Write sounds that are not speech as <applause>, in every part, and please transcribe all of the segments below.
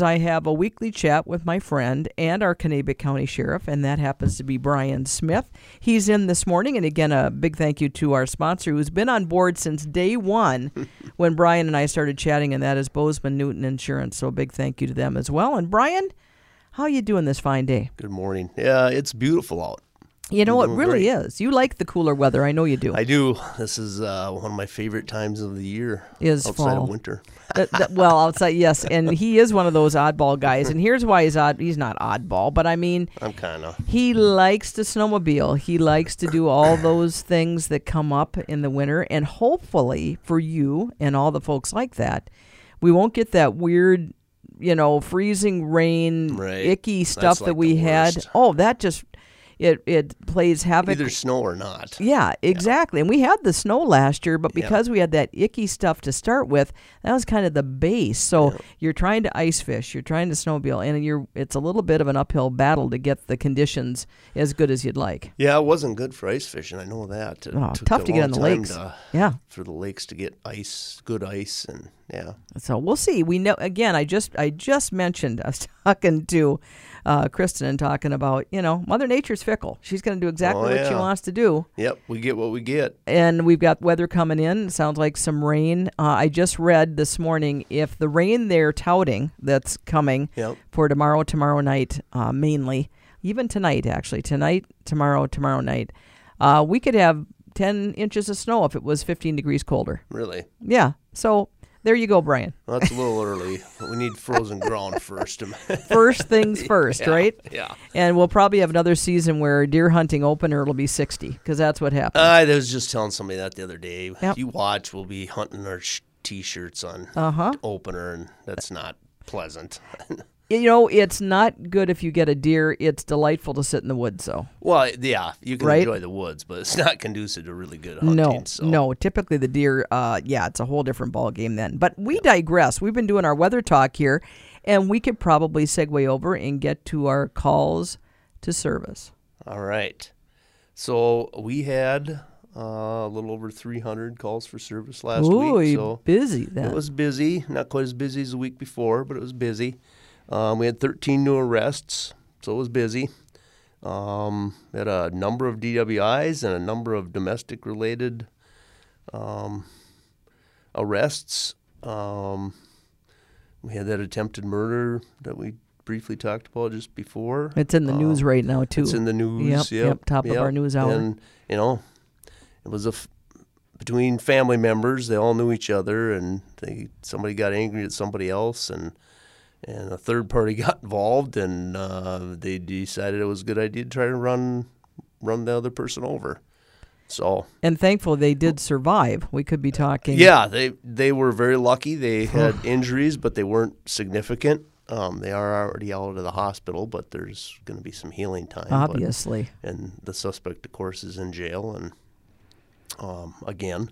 I have a weekly chat with my friend and our Kanabec County Sheriff, and that happens to be Brian Smith. He's in this morning, and again, a big thank you to our sponsor who's been on board since day one <laughs> when Brian and I started chatting, and that is Bozeman Newton Insurance. So a big thank you to them as well. And Brian, how you doing this fine day? Good morning. Yeah, it's beautiful out. You know, it really great. is. You like the cooler weather. I know you do. I do. This is uh, one of my favorite times of the year. Is outside fall. of winter. That- that- well, outside, yes, and he is one of those oddball guys. And here's why he's odd. He's not oddball, but I mean, I'm kind of. he likes to snowmobile. He likes to do all those things that come up in the winter. And hopefully, for you and all the folks like that, we won't get that weird, you know, freezing rain, Right. icky stuff like that we had. Oh, that just it it plays havoc. Either snow or not. Yeah, exactly. And we had the snow last year, but Yeah. because we had that icky stuff to start with, that was kind of the base. So you're trying to ice fish, you're trying to snowmobile, and you're it's a little bit of an uphill battle to get the conditions as good as you'd like. Yeah, it wasn't good for ice fishing. I know that. It Oh, tough to get on the lakes. to- Yeah. for the lakes to get ice, good ice, and yeah. So we'll see. We know again. I just I just mentioned I was <laughs> talking to uh, Kristen and talking about you know Mother Nature's fickle. She's going to do exactly Oh, what she wants to do. Yep, we get what we get. and we've got weather coming in. Sounds like some rain. Uh, I just read this morning if the rain they're touting that's coming Yep. for tomorrow, tomorrow night, uh, mainly, even tonight, actually, tonight, tomorrow, tomorrow night, uh, we could have 10 inches of snow if it was 15 degrees colder. Really. Yeah. So there you go, Brian. Well, that's a little early. We need frozen ground first. <laughs> First things first, Yeah, right? Yeah. And we'll probably have another season where deer hunting opener it'll be 60 because that's what happens. I was just telling somebody that the other day. Yep. You watch, we'll be hunting our sh- t-shirts on Uh huh. opener, and that's not pleasant. <laughs> You know, it's not good if you get a deer. It's delightful to sit in the woods, though. well, yeah, you can Right? enjoy the woods, but it's not conducive to really good hunting. No, so. no. Typically, the deer, uh, yeah, it's a whole different ball game then. But we digress. We've been doing our weather talk here, and we could probably segue over and get to our calls to service. All right. So we had uh, a little over 300 calls for service last Ooh, week. So busy then. it was busy. Not quite as busy as the week before, but it was busy. Um, we had 13 new arrests, so it was busy. Um, we had a number of DWIs and a number of domestic related um, arrests. Um, we had that attempted murder that we briefly talked about just before. it's in the Um, news right now too. It's in the news. Yep, yep, top of our news hour. And you know, it was a f- between family members. They all knew each other, and they somebody got angry at somebody else, and and a third party <laughs> got involved, and uh, they decided it was a good idea to try to run run the other person over. So and thankfully, they did survive. We could be talking. yeah, they they were very lucky. They <sighs> had injuries, but they weren't significant. Um, they are already out of the hospital, but there's going to be some healing time. but- obviously. and the suspect, of course, is in jail. And um, again,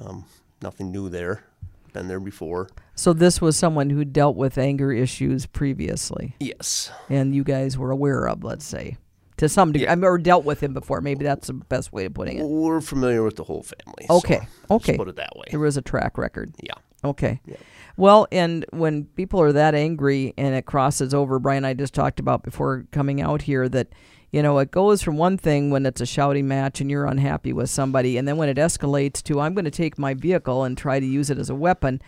um, nothing new there. Been there before. So this was someone who dealt with anger issues previously, Yes. and you guys were aware of, let's say, to some degree, I mean, or dealt with him before. Maybe that's the best way of putting it. We're familiar with the whole family. so Okay, okay. Let's put it that way. There was a track record. Yeah. Okay. Yeah. Well, and when people are that angry and it crosses over, Brian, I just talked about before coming out here that, you know, it goes from one thing when it's a shouting match and you're unhappy with somebody, and then when it escalates to, I'm going to take my vehicle and try to use it as a weapon.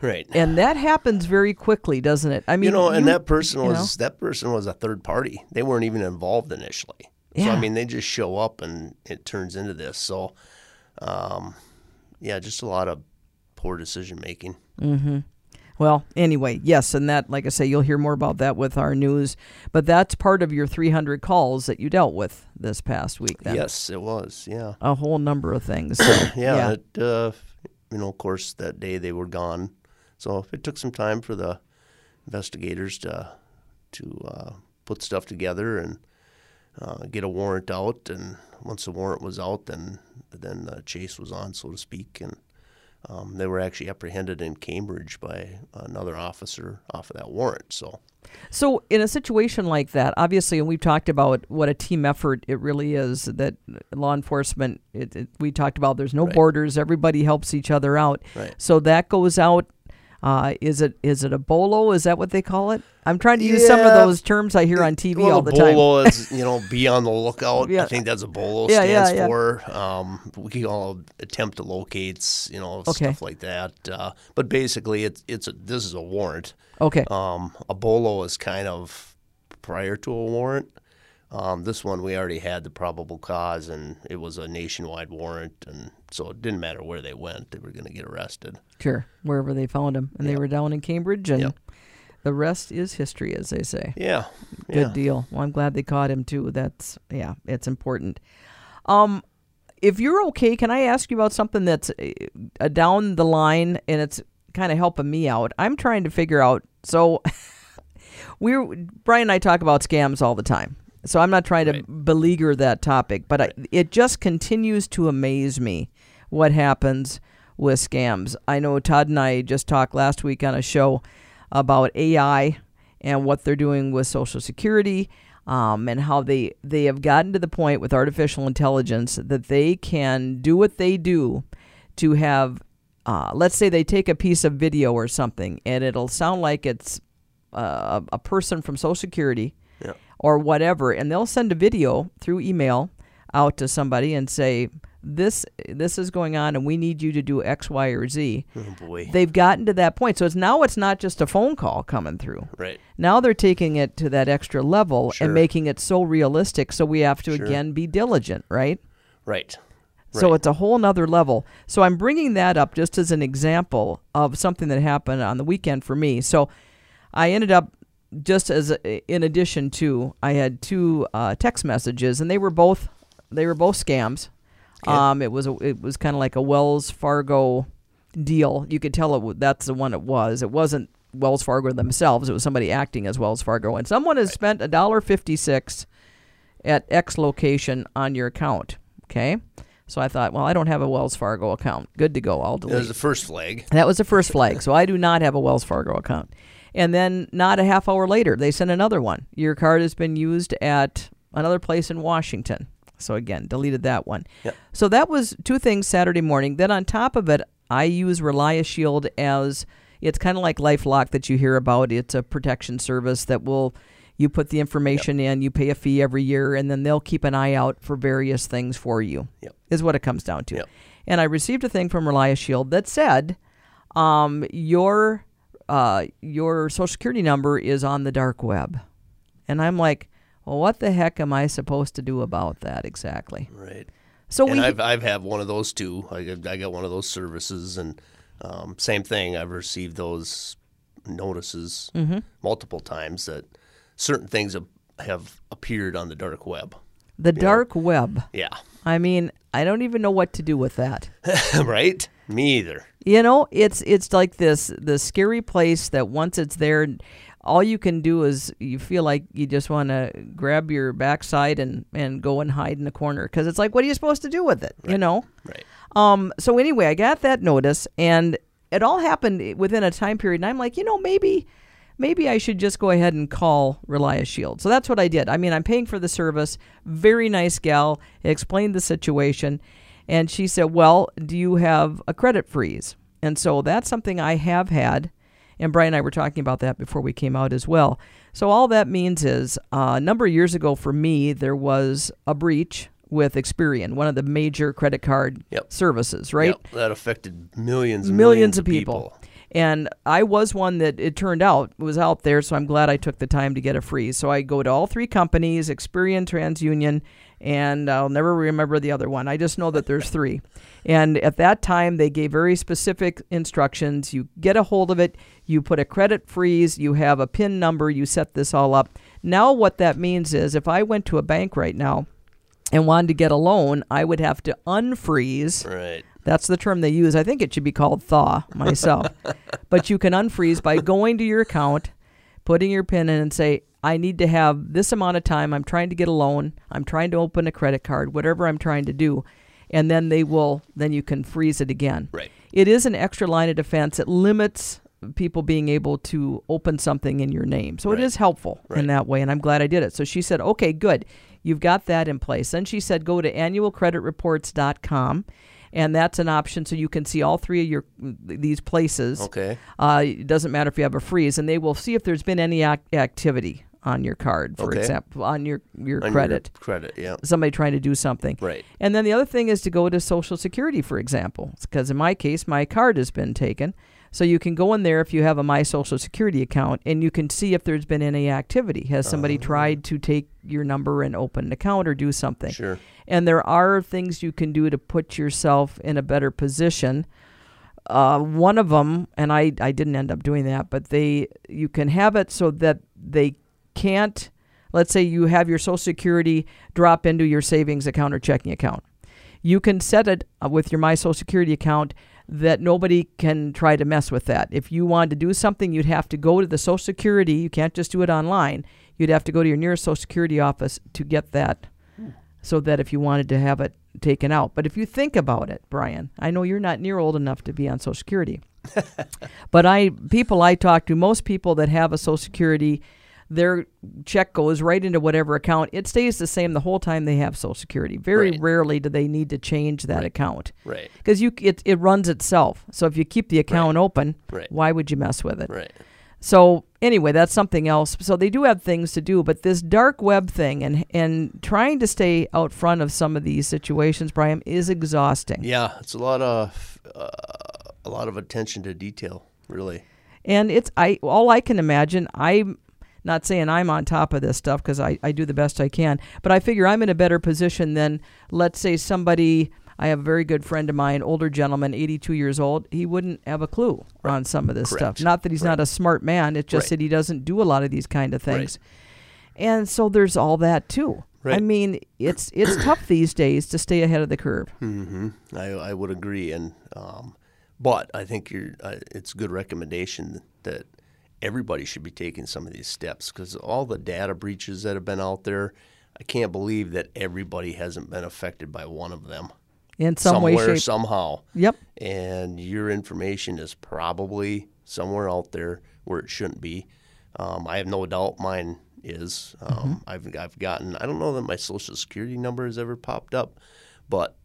Right. And that happens very quickly, doesn't it? I mean, you know, and you- that person you know? was that person was a third party. They weren't even involved initially. Yeah. So I mean, they just show up and it turns into this. So, um, yeah, just a lot of poor decision making. Well, anyway, yes, and that, like I say, you'll hear more about that with our news. But that's part of your 300 calls that you dealt with this past week. Then. Yes, it was. Yeah. a whole number of things. <coughs> So, yeah, yeah. It, uh, you know, of course, that day they were gone, so it took some time for the investigators to to uh, put stuff together and uh, get a warrant out. And once the warrant was out, then then the chase was on, so to speak, and um, they were actually apprehended in Cambridge by another officer off of that warrant. So So, in a situation like that, obviously, and we've talked about what a team effort it really is. That law enforcement, it, it, we talked about. There's no Right. borders. Everybody helps each other out. Right. So that goes out Uh, is it is it a bolo? Is that what they call it? I'm trying to use some of those terms I hear on TV well, all the time. bolo <laughs> is you know be on the lookout. Yeah. I think that's a bolo Yeah, yeah, stands yeah. for. Um, we can all attempt to locate, you know, Okay. stuff like that. Uh, but basically, it's it's a, this is a warrant. Okay. Um, a bolo is kind of prior to a warrant. Um, this one we already had the probable cause, and it was a nationwide warrant, and so it didn't matter where they went; they were going to get arrested. Sure. Wherever they found him, and they were down in Cambridge, and Yep. the rest is history, as they say. Yeah, Good yeah. deal. Well, I'm glad they caught him too. That's yeah, it's important. Um, if you're okay, can I ask you about something that's uh, down the line and it's kind of helping me out? I'm trying to figure out. So, <laughs> we're Brian and I talk about scams all the time. So I'm not trying to Right. beleaguer that topic, but I, it just continues to amaze me what happens with scams. I know Todd and I just talked last week on a show about AI and what they're doing with Social Security, um, and how they they have gotten to the point with artificial intelligence that they can do what they do to have. Uh, let's say they take a piece of video or something, and it'll sound like it's uh, a person from Social Security. Or whatever, and they'll send a video through email out to somebody and say this this is going on, and we need you to do X, Y, or Z. Oh boy, They've gotten to that point, so it's now it's not just a phone call coming through. right. Now they're taking it to that extra level Sure. and making it so realistic. So we have to Sure. again be diligent, right? Right. So Right. it's a whole nother level. So I'm bringing that up just as an example of something that happened on the weekend for me. So I ended up just as a, in addition to I had two uh, text messages and they were both they were both scams. Um, it was a, it was kind of like a Wells Fargo deal. You could tell it w- that's the one it was. It wasn't Wells Fargo themselves. It was somebody acting as Wells Fargo. And someone has spent a dollar fifty six at X location on your account. Okay. So I thought, well, I don't have a Wells Fargo account. Good to go. I'll delete. That was the first flag. That was the first <laughs> flag. So I do not have a Wells Fargo account. And then not a half hour later, they sent another one. Your card has been used at another place in Washington. So again, deleted that one. Yep. So that was two things Saturday morning. Then on top of it, I use Relia Shield as it's kind of like LifeLock that you hear about. It's a protection service that will you put the information in, you pay a fee every year, and then they'll keep an eye out for various things for you. Yep. Is what it comes down to. Yep. And I received a thing from Relia Shield that said, um, your uh, your social security number is on the dark web. And I'm like, well, what the heck am I supposed to do about that exactly? Right. So and we I've I've had one of those too. I got, I got one of those services, and um, same thing. I've received those notices Mm-hmm. multiple times that certain things have, have appeared on the dark web. the dark web. Yeah, I mean, I don't even know what to do with that. <laughs> right. Me either. You know, it's it's like this the scary place that once it's there, all you can do is you feel like you just want to grab your backside and and go and hide in the corner because it's like, what are you supposed to do with it? You know. Right. Um. So anyway, I got that notice, and it all happened within a time period, and I'm like, you know, maybe. Maybe I should just go ahead and call Relia Shield. So that's what I did. I mean, I'm paying for the service. Very nice gal. Explained the situation. And she said, Well, do you have a credit freeze? And so that's something I have had. And Brian and I were talking about that before we came out as well. So all that means is uh, a number of years ago for me, there was a breach with Experian, one of the major credit card Yep. services, right? Yep, that affected millions, and millions of people. And I was one that it turned out was out there, so I'm glad I took the time to get a freeze. So I go to all three companies, Experian, TransUnion, and I'll never remember the other one. I just know that there's three. And at that time, they gave very specific instructions. You get a hold of it, you put a credit freeze, you have a PIN number, you set this all up. Now, what that means is if I went to a bank right now and wanted to get a loan, I would have to unfreeze. Right. That's the term they use. I think it should be called thaw myself. <laughs> but you can unfreeze by going to your account, putting your PIN in, and say, I need to have this amount of time. I'm trying to get a loan. I'm trying to open a credit card, whatever I'm trying to do. And then they will, then you can freeze it again. Right. It is an extra line of defense. It limits people being able to open something in your name. So Right. it is helpful in that way. And I'm glad I did it. So she said, okay, good. You've got that in place. Then she said, go to annualcreditreports.com and that's an option so you can see all three of your these places. Okay. Uh, it doesn't matter if you have a freeze, and they will see if there's been any ac- activity on your card, for Okay. example, on your your On your credit. credit, yeah. Somebody trying to do something. Right. And then the other thing is to go to Social Security, for example, because in my case, my card has been taken. So you can go in there if you have a My Social Security account, and you can see if there's been any activity. Has somebody tried to take your number and open an account or do something? Sure. And there are things you can do to put yourself in a better position. Uh, one of them, and I, I didn't end up doing that, but they you can have it so that they can't. Let's say you have your Social Security drop into your savings account or checking account. You can set it uh, with your My Social Security account that nobody can try to mess with that. If you wanted to do something, you'd have to go to the Social Security. You can't just do it online. You'd have to go to your nearest Social Security office to get that hmm. so that if you wanted to have it taken out. But if you think about it, Brian, I know you're not near old enough to be on Social Security. <laughs> but I people I talk to, most people that have a Social Security, their check goes right into whatever account. It stays the same the whole time they have Social Security. Very Right. rarely do they need to change that account Right. because you it, it runs itself. So if you keep the account open, Right. why would you mess with it? Right. So anyway, that's something else. So they do have things to do, but this dark web thing and and trying to stay out front of some of these situations, Brian, is exhausting. Yeah, it's a lot of uh, a lot of attention to detail, really. And it's I all I can imagine. I'm not saying I'm on top of this stuff because I, I do the best I can, but I figure I'm in a better position than let's say somebody. I have a very good friend of mine, older gentleman, 82 years old. He wouldn't have a clue on some of this Correct. stuff. Not that he's not a smart man. It's just Right. that he doesn't do a lot of these kind of things. And so there's all that too. I mean, it's it's tough these days to stay ahead of the curve. hmm I, I would agree, and um, but I think you're. Uh, it's a good recommendation that everybody should be taking some of these steps because all the data breaches that have been out there, I can't believe that everybody hasn't been affected by one of them In some way, somewhere shape. somehow. Yep. and your information is probably somewhere out there where it shouldn't be. Um, I have no doubt mine is. Um, I've I've gotten. I don't know that my social security number has ever popped up, but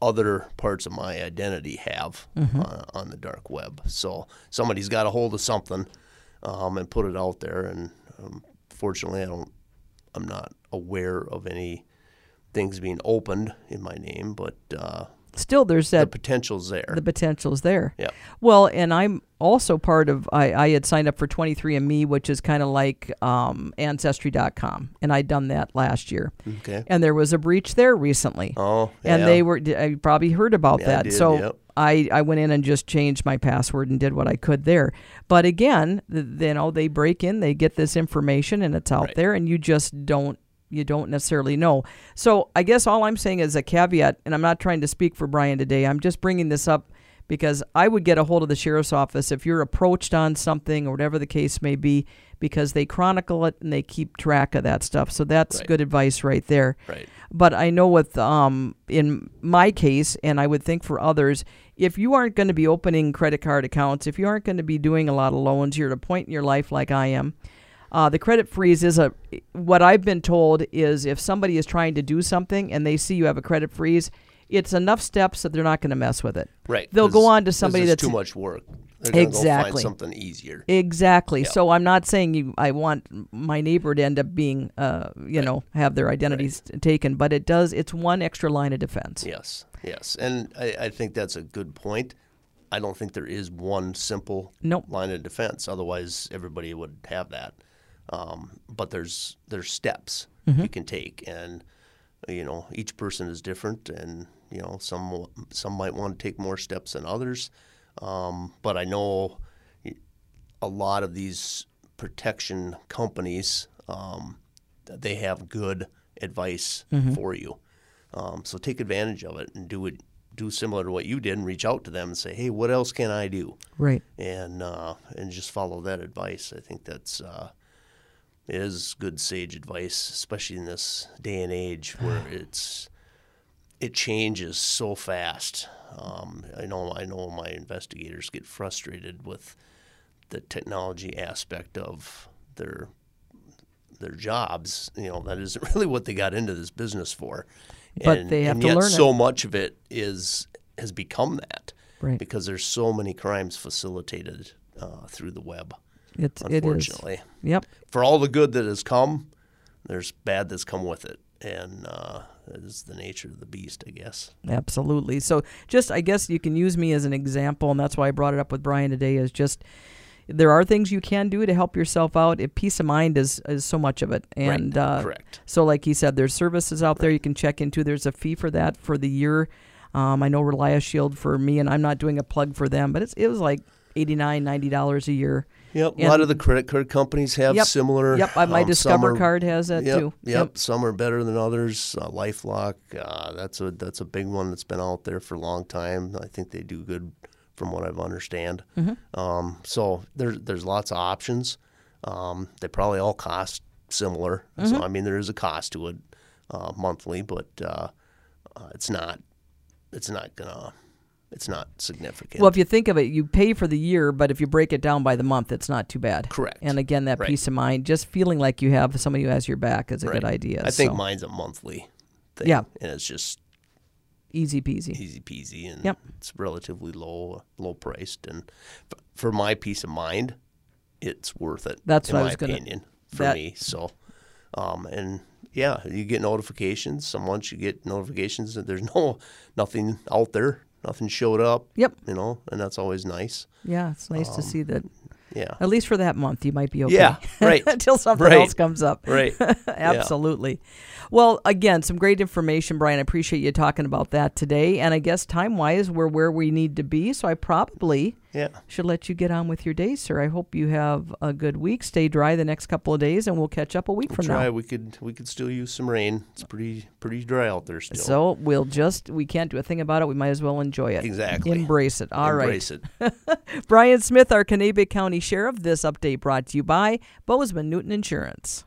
other parts of my identity have uh, on the dark web. So somebody's got a hold of something um, and put it out there. And um, fortunately, I don't. I'm not aware of any things being opened in my name, but uh, Still, there's that the potential's there. the potential's there. Yeah. Well, and I'm also part of. I, I had signed up for 23andMe, which is kind of like um, Ancestry.com, and I'd done that last year. Okay. And there was a breach there recently, Oh, and they were. I probably heard about Yeah, that. did, so yep. I I went in and just changed my password and did what I could there. But again, th- you know, they break in, they get this information, and it's out Right. there, and you just don't you don't necessarily know. So I guess all I'm saying is a caveat, and I'm not trying to speak for Brian today. I'm just bringing this up because I would get a hold of the sheriff's office if you're approached on something or whatever the case may be, because they chronicle it and they keep track of that stuff. So that's Right. good advice right there. Right. But I know with um in my case, and I would think for others, if you aren't going to be opening credit card accounts, if you aren't going to be doing a lot of loans, you're at a point in your life like I am. Uh, the credit freeze is a what I've been told is if somebody is trying to do something and they see you have a credit freeze, it's enough steps that they're not going to mess with it. Right. They'll go on to somebody it's that's too much work. They're gonna Go Exactly. find something easier. Exactly. Yeah. So I'm not saying you. I want my neighbor to end up being, uh, you know, have their identities taken, but it does. It's one extra line of defense. Yes. Yes. And I, I think that's a good point. I don't think there is one simple Nope. line of defense. Otherwise, everybody would have that. Um, but there's there's steps Mm-hmm. you can take, and you know each person is different, and you know some some might want to take more steps than others. Um, but I know a lot of these protection companies um, they have good advice for you. Um, so take advantage of it and do it. Do similar to what you did and reach out to them and say, "Hey, what else can I do?" Right. and uh, and just follow that advice. I think that's uh, is good sage advice, especially in this day and age where <sighs> it's it changes so fast. Um, I know I know my investigators get frustrated with the technology aspect of their their jobs. You know that isn't <laughs> really what they got into this business for. But and, they have and to yet learn it. so much of it is has become that Right. because there's so many crimes facilitated uh, through the web. It's it is. Unfortunately, Yep. for all the good that has come, there's bad that's come with it, and uh, that is the nature of the beast, I guess. Absolutely. So just I guess you can use me as an example and that's why I brought it up with Brian today is just there are things you can do to help yourself out. If peace of mind is, is so much of it. And right. uh, correct. so like he said, there's services out there you can check into. There's a fee for that for the year. Um, I know Relia Shield for me and I'm not doing a plug for them, but it's it was like 89 90 dollars a year. Yep, a lot of the credit card companies have Yep. similar. Yep, my um, Discover are- card has that yep, too. Yep, some are better than others. Uh, LifeLock, uh, that's a that's a big one that's been out there for a long time. I think they do good, from what I've understand. Mm-hmm. Um, so there's there's lots of options. Um, they probably all cost similar. Mm-hmm. So I mean, there is a cost to it uh, monthly, but uh, uh, it's not it's not gonna it's not significant. Well, if you think of it, you pay for the year, but if you break it down by the month, it's not too bad. Correct. And again, that Right. peace of mind, just feeling like you have somebody who has your back is a good idea. I think so, mine's a monthly thing. Yeah. and it's just easy peasy. easy peasy and Yep. it's relatively low low priced and f- for my peace of mind it's worth it That's what I my gonna- opinion for that- me so um and yeah you get notifications some months you get notifications that there's <laughs> no nothing out there nothing showed up Yep. you know and that's always nice Yeah, it's nice to see um, that. yeah At least for that month, you might be okay. Yeah, right. <laughs> Until something Right. else comes up. right <laughs> Absolutely. Well, again, some great information, Brian. I appreciate you talking about that today. And I guess time wise, we're where we need to be. So I probably yeah should let you get on with your day, sir. I hope you have a good week. Stay dry the next couple of days, and we'll catch up a week from try now. we could we could still use some rain it's pretty pretty dry out there still So we'll just, we can't do a thing about it. We might as well enjoy it. exactly Embrace it. All right, Embrace it <laughs> Brian Smith, our Kanabec County Sheriff. This update brought to you by Bozeman Newton Insurance.